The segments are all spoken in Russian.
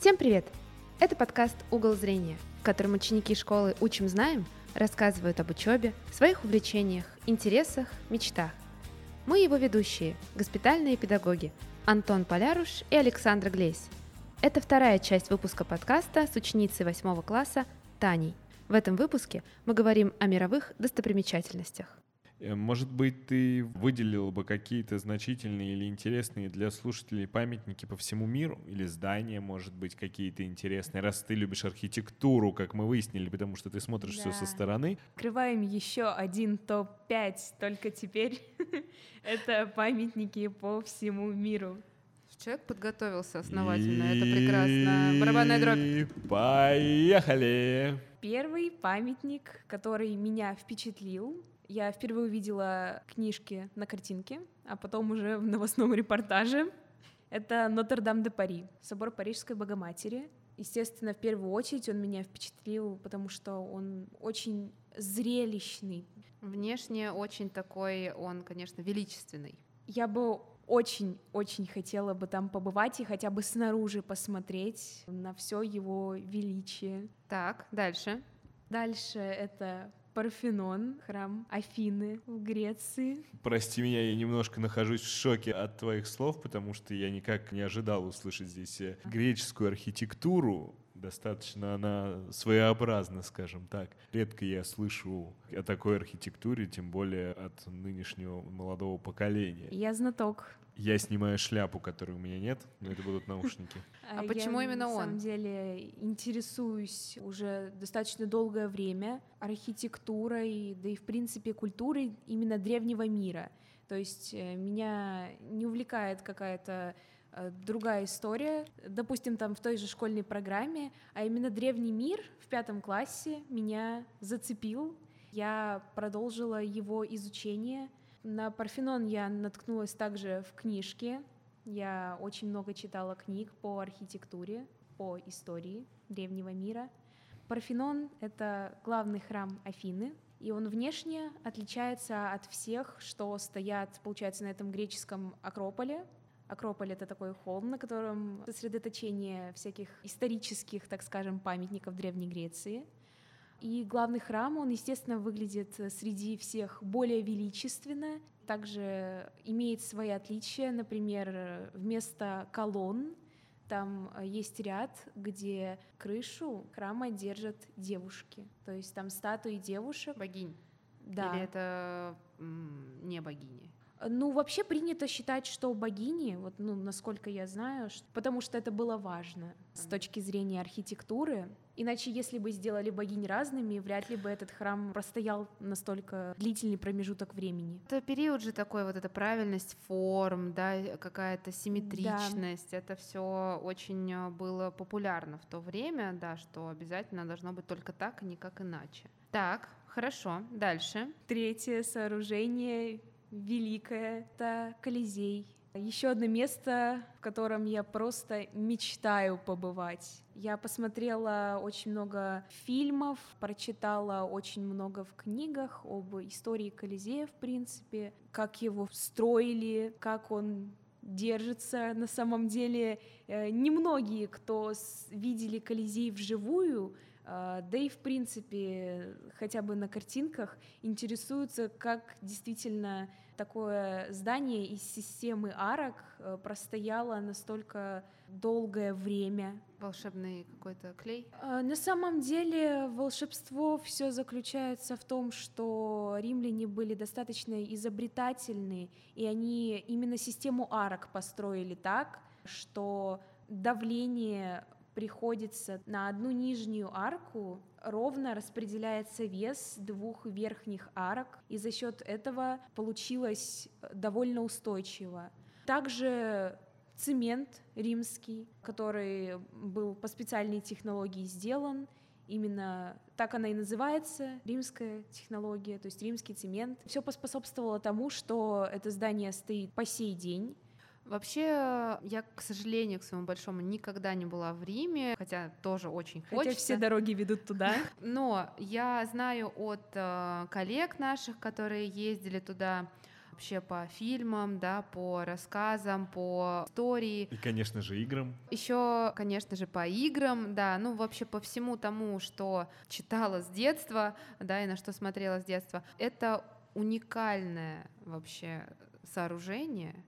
Всем привет! Это подкаст «Угол зрения», в котором ученики школы «Учим, знаем» рассказывают об учебе, своих увлечениях, интересах, мечтах. Мы его ведущие, госпитальные педагоги Антон Поляруш и Александра Глесь. Это вторая часть выпуска подкаста с ученицей восьмого класса Таней. В этом выпуске мы говорим о мировых достопримечательностях. Э, может быть, ты выделил бы какие-то значительные или интересные для слушателей памятники по всему миру? Или здания, может быть, какие-то интересные? Раз ты любишь архитектуру, как мы выяснили, потому что ты смотришь да. все со стороны. Открываем еще один топ-5, только теперь это памятники по всему миру. Человек подготовился основательно, это прекрасно. Барабанная дробь. Поехали! Первый памятник, который меня впечатлил, я впервые увидела книжки на картинке, а потом уже в новостном репортаже. Это Нотр-Дам-де-Пари, собор Парижской Богоматери. Естественно, в первую очередь он меня впечатлил, потому что он очень зрелищный. Внешне очень такой, он, конечно, величественный. Я бы очень-очень хотела бы там побывать и хотя бы снаружи посмотреть на все его величие. Так, дальше. Дальше это Парфенон, храм Афины в Греции. Прости меня, я немножко нахожусь в шоке от твоих слов, потому что я никак не ожидал услышать здесь э, греческую архитектуру. Достаточно она своеобразна, скажем так. Редко я слышу о такой архитектуре, тем более от нынешнего молодого поколения. Я знаток я снимаю шляпу, которой у меня нет, но это будут наушники. А, а почему именно он? На самом деле интересуюсь уже достаточно долгое время архитектурой, да и в принципе культурой именно древнего мира. То есть э, меня не увлекает какая-то другая история, допустим, там в той же школьной программе, а именно древний мир в пятом классе меня зацепил. Я продолжила его изучение, на Парфенон я наткнулась также в книжке. Я очень много читала книг по архитектуре, по истории древнего мира. Парфенон — это главный храм Афины, и он внешне отличается от всех, что стоят, получается, на этом греческом Акрополе. Акрополь — это такой холм, на котором сосредоточение всяких исторических, так скажем, памятников Древней Греции — и главный храм, он, естественно, выглядит э, среди всех более величественно, также имеет свои отличия. Например, вместо колонн там э, есть ряд, где крышу храма держат девушки. То есть там статуи девушек. Богинь. Да. Или это не богини? Ну, вообще принято считать, что богини, вот, ну, насколько я знаю, что, потому что это было важно с точки зрения архитектуры. Иначе, если бы сделали богинь разными, вряд ли бы этот храм простоял настолько длительный промежуток времени. Это период же такой, вот эта правильность форм, да, какая-то симметричность, да. это все очень э, было популярно в то время, да, что обязательно должно быть только так, и никак иначе. Так, хорошо, дальше. Третье сооружение великое, это Колизей. Еще одно место, в котором я просто мечтаю побывать. Я посмотрела очень много фильмов, прочитала очень много в книгах об истории Колизея, в принципе, как его строили, как он держится. На самом деле, э, немногие, кто видели Колизей вживую, да и, в принципе, хотя бы на картинках интересуются, как действительно такое здание из системы арок э, простояло настолько долгое время. Волшебный какой-то клей? А, на самом деле волшебство все заключается в том, что римляне были достаточно изобретательны, и они именно систему арок построили так, что давление приходится на одну нижнюю арку ровно распределяется вес двух верхних арок, и за счет этого получилось э, довольно устойчиво. Также цемент римский, который был по специальной технологии сделан, именно так она и называется, римская технология, то есть римский цемент. Все поспособствовало тому, что это здание стоит по сей день. Вообще, я, к сожалению, к своему большому, никогда не была в Риме, хотя тоже очень хочется. Хотя все дороги ведут туда. Но я знаю от э, коллег наших, которые ездили туда, вообще по фильмам, да, по рассказам, по истории. И, конечно же, играм. Еще, конечно же, по играм, да, ну вообще по всему тому, что читала с детства, да, и на что смотрела с детства. Это уникальное вообще сооружение,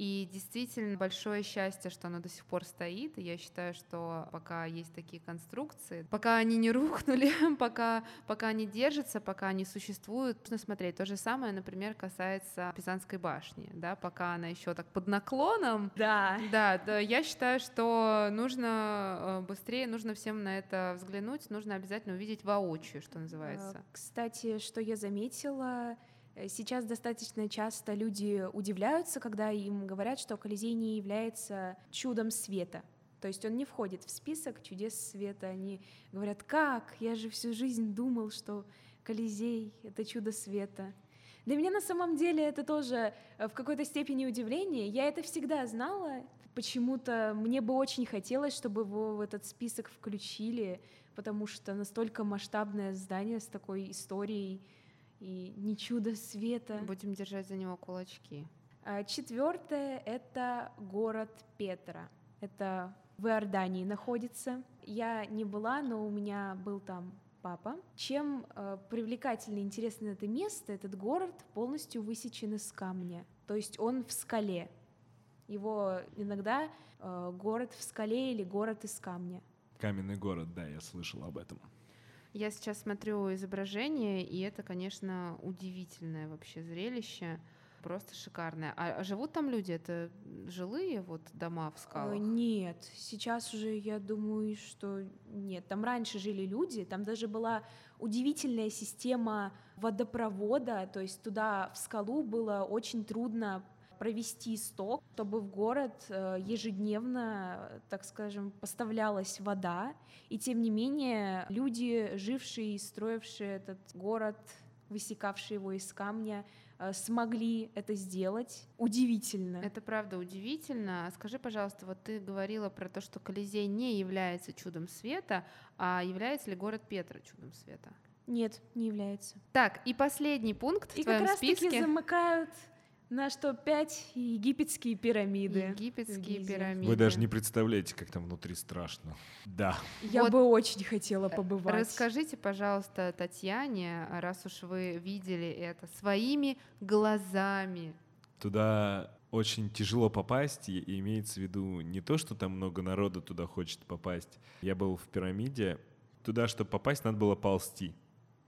и действительно большое счастье, что оно до сих пор стоит. И я считаю, что пока есть такие конструкции, пока они не рухнули, пока, пока они держатся, пока они существуют, нужно смотреть. То же самое, например, касается Пизанской башни. Да, пока она еще так под наклоном. Да. Да, да, я считаю, что нужно э, быстрее, нужно всем на это взглянуть, нужно обязательно увидеть воочию, что называется. Э, кстати, что я заметила, сейчас достаточно часто люди удивляются, когда им говорят, что Колизей не является чудом света. То есть он не входит в список чудес света. Они говорят, как? Я же всю жизнь думал, что Колизей — это чудо света. Для меня на самом деле это тоже э, в какой-то степени удивление. Я это всегда знала. Почему-то мне бы очень хотелось, чтобы его в этот список включили, потому что настолько масштабное здание с такой историей — и не чудо света. Будем держать за него кулачки. А, Четвертое — это город Петра. Это в Иордании находится. Я не была, но у меня был там папа. Чем э, привлекательно и интересно это место, этот город полностью высечен из камня. То есть он в скале. Его иногда э, город в скале или город из камня. Каменный город, да, я слышал об этом. Я сейчас смотрю изображение, и это, конечно, удивительное вообще зрелище. Просто шикарное. А, а живут там люди? Это жилые вот дома в э, скалах? Нет, сейчас уже я думаю, что нет. Там раньше жили люди, там даже была удивительная система водопровода, то есть туда в скалу было очень трудно провести сток, чтобы в город э, ежедневно, так скажем, поставлялась вода. И тем не менее люди, жившие и строившие этот город, высекавшие его из камня, э, смогли это сделать. Удивительно. Это правда удивительно. Скажи, пожалуйста, вот ты говорила про то, что Колизей не является чудом света, а является ли город Петра чудом света? Нет, не является. Так, и последний пункт и в твоем как раз списке. таки замыкают на что пять египетские пирамиды. Египетские пирамиды. Вы даже не представляете, как там внутри страшно. Да. Я Вот. бы очень хотела побывать. Расскажите, пожалуйста, Татьяне, раз уж вы видели это своими глазами. Туда очень тяжело попасть, и и имеется в виду не то, что там много народа туда хочет попасть. Я был в пирамиде, туда, чтобы попасть, надо было ползти.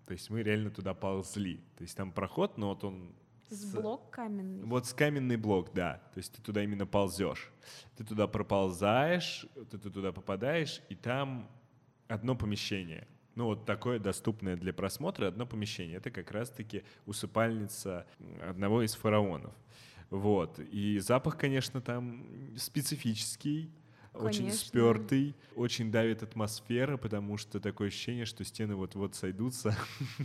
То есть мы реально туда ползли. То есть там проход, но вот он С блок каменный. Вот с каменный блок, да. То есть ты туда именно ползешь. Ты туда проползаешь, ты туда попадаешь, и там одно помещение. Ну, вот такое доступное для просмотра одно помещение. Это как раз-таки усыпальница одного из фараонов. Вот. И запах, конечно, там специфический, очень Конечно. спертый, очень давит атмосфера, потому что такое ощущение, что стены вот-вот сойдутся.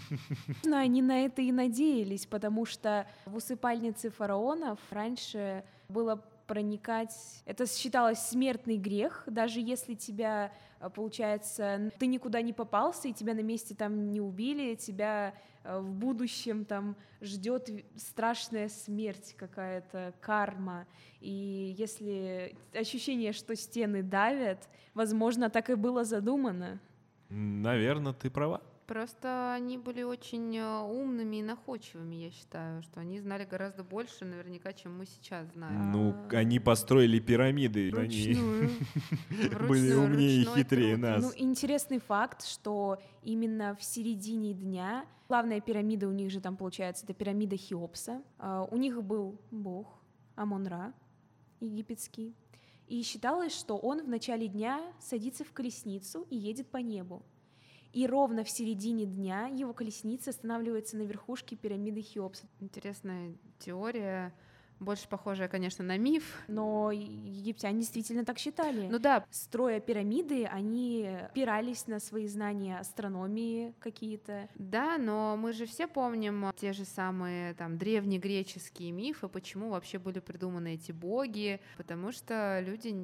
Возможно, они на это и надеялись, потому что в усыпальнице фараонов раньше было проникать, это считалось смертный грех, даже если тебя, э, получается, ты никуда не попался, и тебя на месте там не убили, тебя э, в будущем там ждет страшная смерть какая-то, карма. И если ощущение, что стены давят, возможно, так и было задумано. Наверное, ты права. Просто они были очень э, умными и находчивыми, я считаю, что они знали гораздо больше наверняка, чем мы сейчас знаем. Ну, А. они построили пирамиды. они- Вручную. Были Вручную, умнее и хитрее труд. нас. Ну, интересный факт, что именно в середине дня главная пирамида у них же там получается, это пирамида Хеопса. А, У них был бог Амон-Ра египетский. И считалось, что он в начале дня садится в колесницу и едет по небу. И ровно в середине дня его колесница останавливается на верхушке пирамиды Хеопса. Интересная теория, больше похожая, конечно, на миф. Но египтяне действительно так считали. Ну да, строя пирамиды, они опирались на свои знания астрономии какие-то. Да, но мы же все помним те же самые там древнегреческие мифы, почему вообще были придуманы эти боги, потому что люди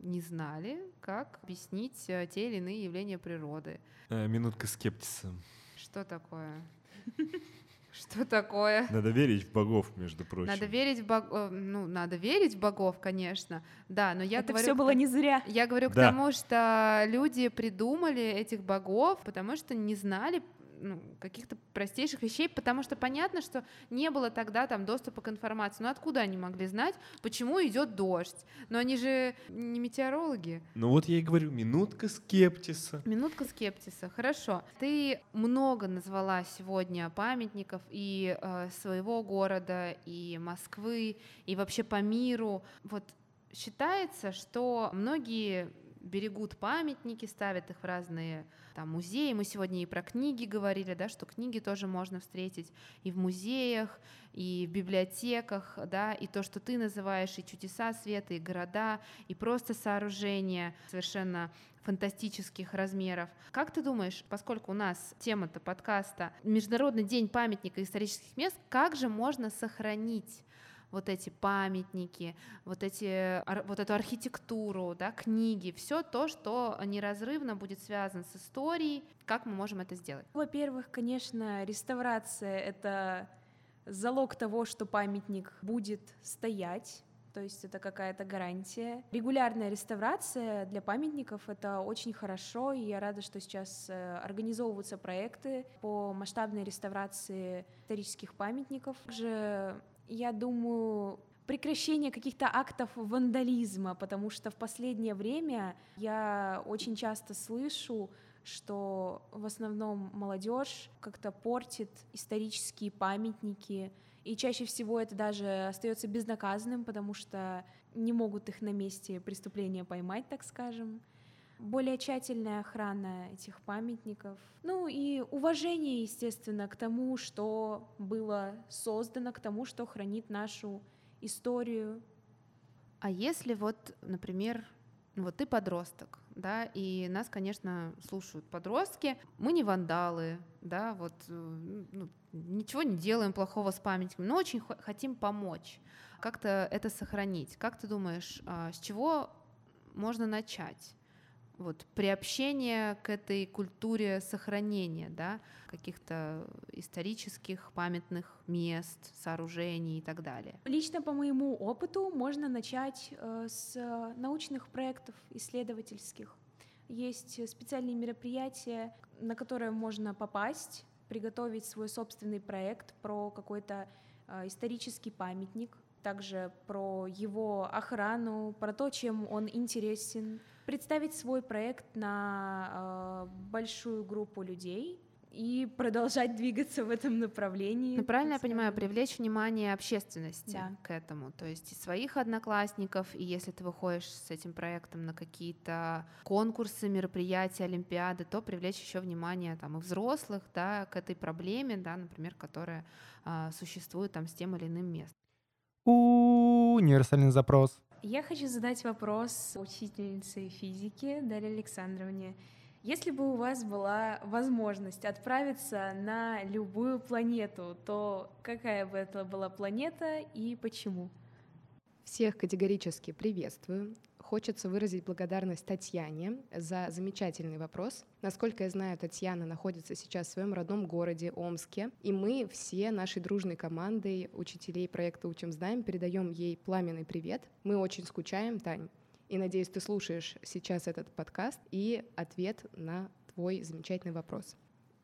не знали, как объяснить э, те или иные явления природы. Э, Минутка скептиса. Что такое? Что такое? Надо верить в богов, между прочим. Надо верить в богов, ну, надо верить в богов, конечно, да, но я Это говорю... все к- было не зря. Я говорю к Да. тому, что люди придумали этих богов, потому что не знали ну, каких-то простейших вещей, потому что понятно, что не было тогда там доступа к информации. Ну откуда они могли знать, почему идет дождь? Но они же не метеорологи. Ну вот я и говорю, минутка скептиса. Минутка скептиса. Хорошо. Ты много назвала сегодня памятников и э, своего города, и Москвы, и вообще по миру. Вот считается, что многие берегут памятники, ставят их в разные там, музеи. Мы сегодня и про книги говорили, да, что книги тоже можно встретить и в музеях, и в библиотеках, да, и то, что ты называешь, и чудеса света, и города, и просто сооружения совершенно фантастических размеров. Как ты думаешь, поскольку у нас тема-то подкаста Международный день памятника исторических мест, как же можно сохранить вот эти памятники, вот, эти, вот эту архитектуру, да, книги, все то, что неразрывно будет связано с историей, как мы можем это сделать? Во-первых, конечно, реставрация — это залог того, что памятник будет стоять, то есть это какая-то гарантия. Регулярная реставрация для памятников — это очень хорошо, и я рада, что сейчас э, организовываются проекты по масштабной реставрации исторических памятников. Также, я думаю, прекращение каких-то актов вандализма, потому что в последнее время я очень часто слышу, что в основном молодежь как-то портит исторические памятники, и чаще всего это даже остается безнаказанным, потому что не могут их на месте преступления поймать, так скажем. Более тщательная охрана этих памятников. Ну и уважение, естественно, к тому, что было создано, к тому, что хранит нашу историю. А если вот, например, ну вот ты подросток, да, и нас, конечно, слушают подростки, мы не вандалы, да, вот э, ну, ничего не делаем плохого с памятниками, но очень хо- хотим помочь, как-то это сохранить. Как ты думаешь, а, с чего можно начать? Вот приобщение к этой культуре сохранения, да, каких-то исторических памятных мест, сооружений и так далее. Лично по моему опыту можно начать э, с э, научных проектов исследовательских. Есть специальные мероприятия, на которые можно попасть, приготовить свой собственный проект про какой-то э, исторический памятник, также про его охрану, про то, чем он интересен, представить свой проект на э, большую группу людей и продолжать двигаться в этом направлении. Ну, правильно я понимаю, привлечь внимание общественности Да. к этому, то есть и своих одноклассников, и если ты выходишь с этим проектом на какие-то конкурсы, мероприятия, олимпиады, то привлечь еще внимание там и взрослых, да, к этой проблеме, да, например, которая а, существует там с тем или иным местом. Универсальный запрос. Я хочу задать вопрос учительнице физики Дарье Александровне. Если бы у вас была возможность отправиться на любую планету, то какая бы это была планета и почему? Всех категорически приветствую. Хочется выразить благодарность Татьяне за замечательный вопрос. Насколько я знаю, Татьяна находится сейчас в своем родном городе Омске, и мы все нашей дружной командой учителей проекта «Учим, знаем» передаем ей пламенный привет. Мы очень скучаем, Тань, и надеюсь, ты слушаешь сейчас этот подкаст и ответ на твой замечательный вопрос.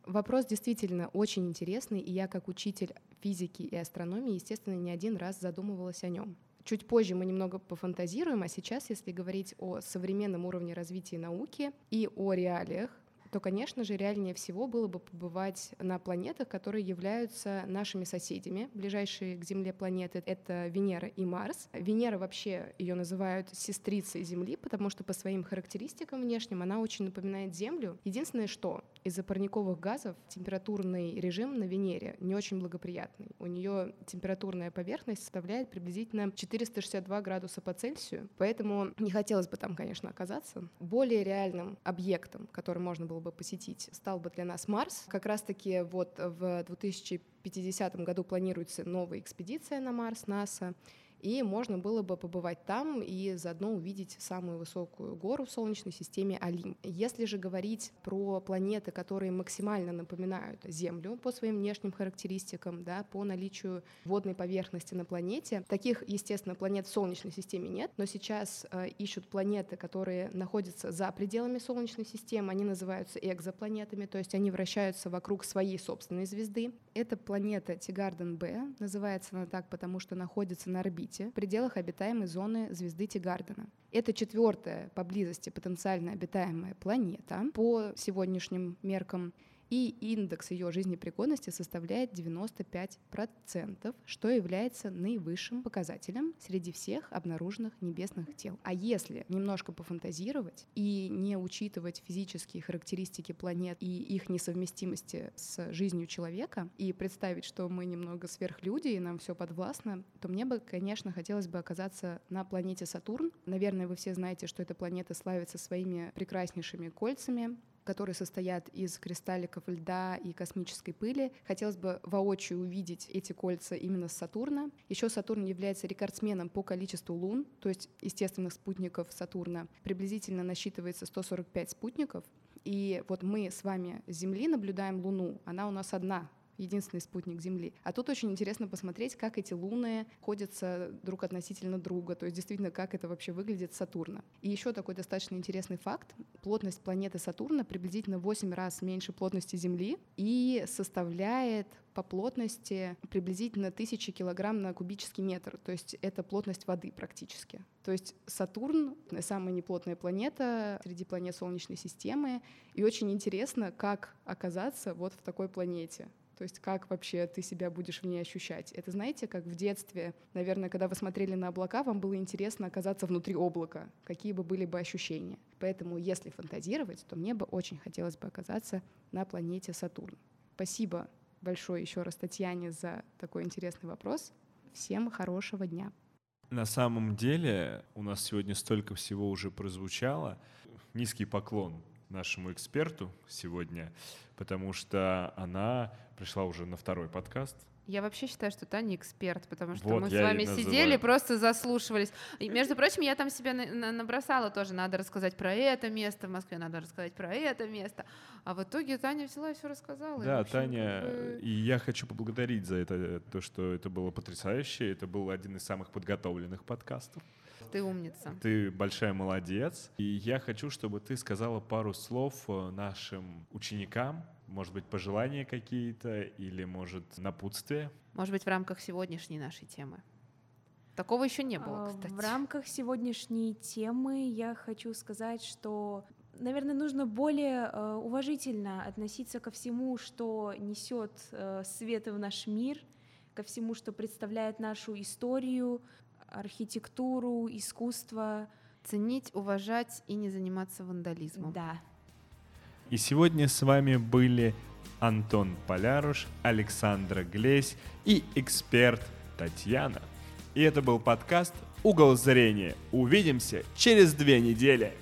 Вопрос действительно очень интересный, и я как учитель физики и астрономии, естественно, не один раз задумывалась о нем. Чуть позже мы немного пофантазируем, а сейчас, если говорить о современном уровне развития науки и о реалиях, то, конечно же, реальнее всего было бы побывать на планетах, которые являются нашими соседями. Ближайшие к Земле планеты — это Венера и Марс. Венера вообще ее называют сестрицей Земли, потому что по своим характеристикам внешним она очень напоминает Землю. Единственное, что из-за парниковых газов температурный режим на Венере не очень благоприятный. У нее температурная поверхность составляет приблизительно 462 градуса по Цельсию, поэтому не хотелось бы там, конечно, оказаться. Более реальным объектом, который можно было бы посетить, стал бы для нас Марс. Как раз-таки вот в 2050 году планируется новая экспедиция на Марс НАСА. И можно было бы побывать там и заодно увидеть самую высокую гору в Солнечной системе Олимп. Если же говорить про планеты, которые максимально напоминают Землю по своим внешним характеристикам, да, по наличию водной поверхности на планете, таких, естественно, планет в Солнечной системе нет, но сейчас э, ищут планеты, которые находятся за пределами Солнечной системы, они называются экзопланетами, то есть они вращаются вокруг своей собственной звезды. Это планета Тигарден-Б, называется она так, потому что находится на орбите орбите в пределах обитаемой зоны звезды Тигардена. Это четвертая поблизости потенциально обитаемая планета по сегодняшним меркам и индекс ее жизнепригодности составляет 95%, что является наивысшим показателем среди всех обнаруженных небесных тел. А если немножко пофантазировать и не учитывать физические характеристики планет и их несовместимости с жизнью человека, и представить, что мы немного сверхлюди и нам все подвластно, то мне бы, конечно, хотелось бы оказаться на планете Сатурн. Наверное, вы все знаете, что эта планета славится своими прекраснейшими кольцами, которые состоят из кристалликов льда и космической пыли. Хотелось бы воочию увидеть эти кольца именно с Сатурна. Еще Сатурн является рекордсменом по количеству лун, то есть естественных спутников Сатурна. Приблизительно насчитывается 145 спутников. И вот мы с вами с Земли наблюдаем Луну. Она у нас одна, единственный спутник Земли. А тут очень интересно посмотреть, как эти луны ходятся друг относительно друга, то есть действительно, как это вообще выглядит Сатурна. И еще такой достаточно интересный факт. Плотность планеты Сатурна приблизительно 8 раз меньше плотности Земли и составляет по плотности приблизительно 1000 килограмм на кубический метр, то есть это плотность воды практически. То есть Сатурн — самая неплотная планета среди планет Солнечной системы, и очень интересно, как оказаться вот в такой планете. То есть как вообще ты себя будешь в ней ощущать? Это знаете, как в детстве, наверное, когда вы смотрели на облака, вам было интересно оказаться внутри облака, какие бы были бы ощущения. Поэтому если фантазировать, то мне бы очень хотелось бы оказаться на планете Сатурн. Спасибо большое еще раз Татьяне за такой интересный вопрос. Всем хорошего дня. На самом деле у нас сегодня столько всего уже прозвучало. Низкий поклон нашему эксперту сегодня, потому что она пришла уже на второй подкаст. Я вообще считаю, что Таня эксперт, потому что вот, мы с вами сидели, просто заслушивались. И, между прочим, я там себе на- на- набросала тоже, надо рассказать про это место в Москве, надо рассказать про это место. А в итоге Таня взяла и все рассказала. Да, и, общем, Таня, как бы... и я хочу поблагодарить за это, то, что это было потрясающе. Это был один из самых подготовленных подкастов. Ты умница. Ты большая молодец. И я хочу, чтобы ты сказала пару слов э, нашим ученикам, может быть, пожелания какие-то или, может, напутствие? Может быть, в рамках сегодняшней нашей темы. Такого еще не было, а, кстати. В рамках сегодняшней темы я хочу сказать, что, наверное, нужно более э, уважительно относиться ко всему, что несет э, свет в наш мир, ко всему, что представляет нашу историю, архитектуру, искусство. Ценить, уважать и не заниматься вандализмом. Да. И сегодня с вами были Антон Поляруш, Александра Глесь и эксперт Татьяна. И это был подкаст «Угол зрения». Увидимся через две недели.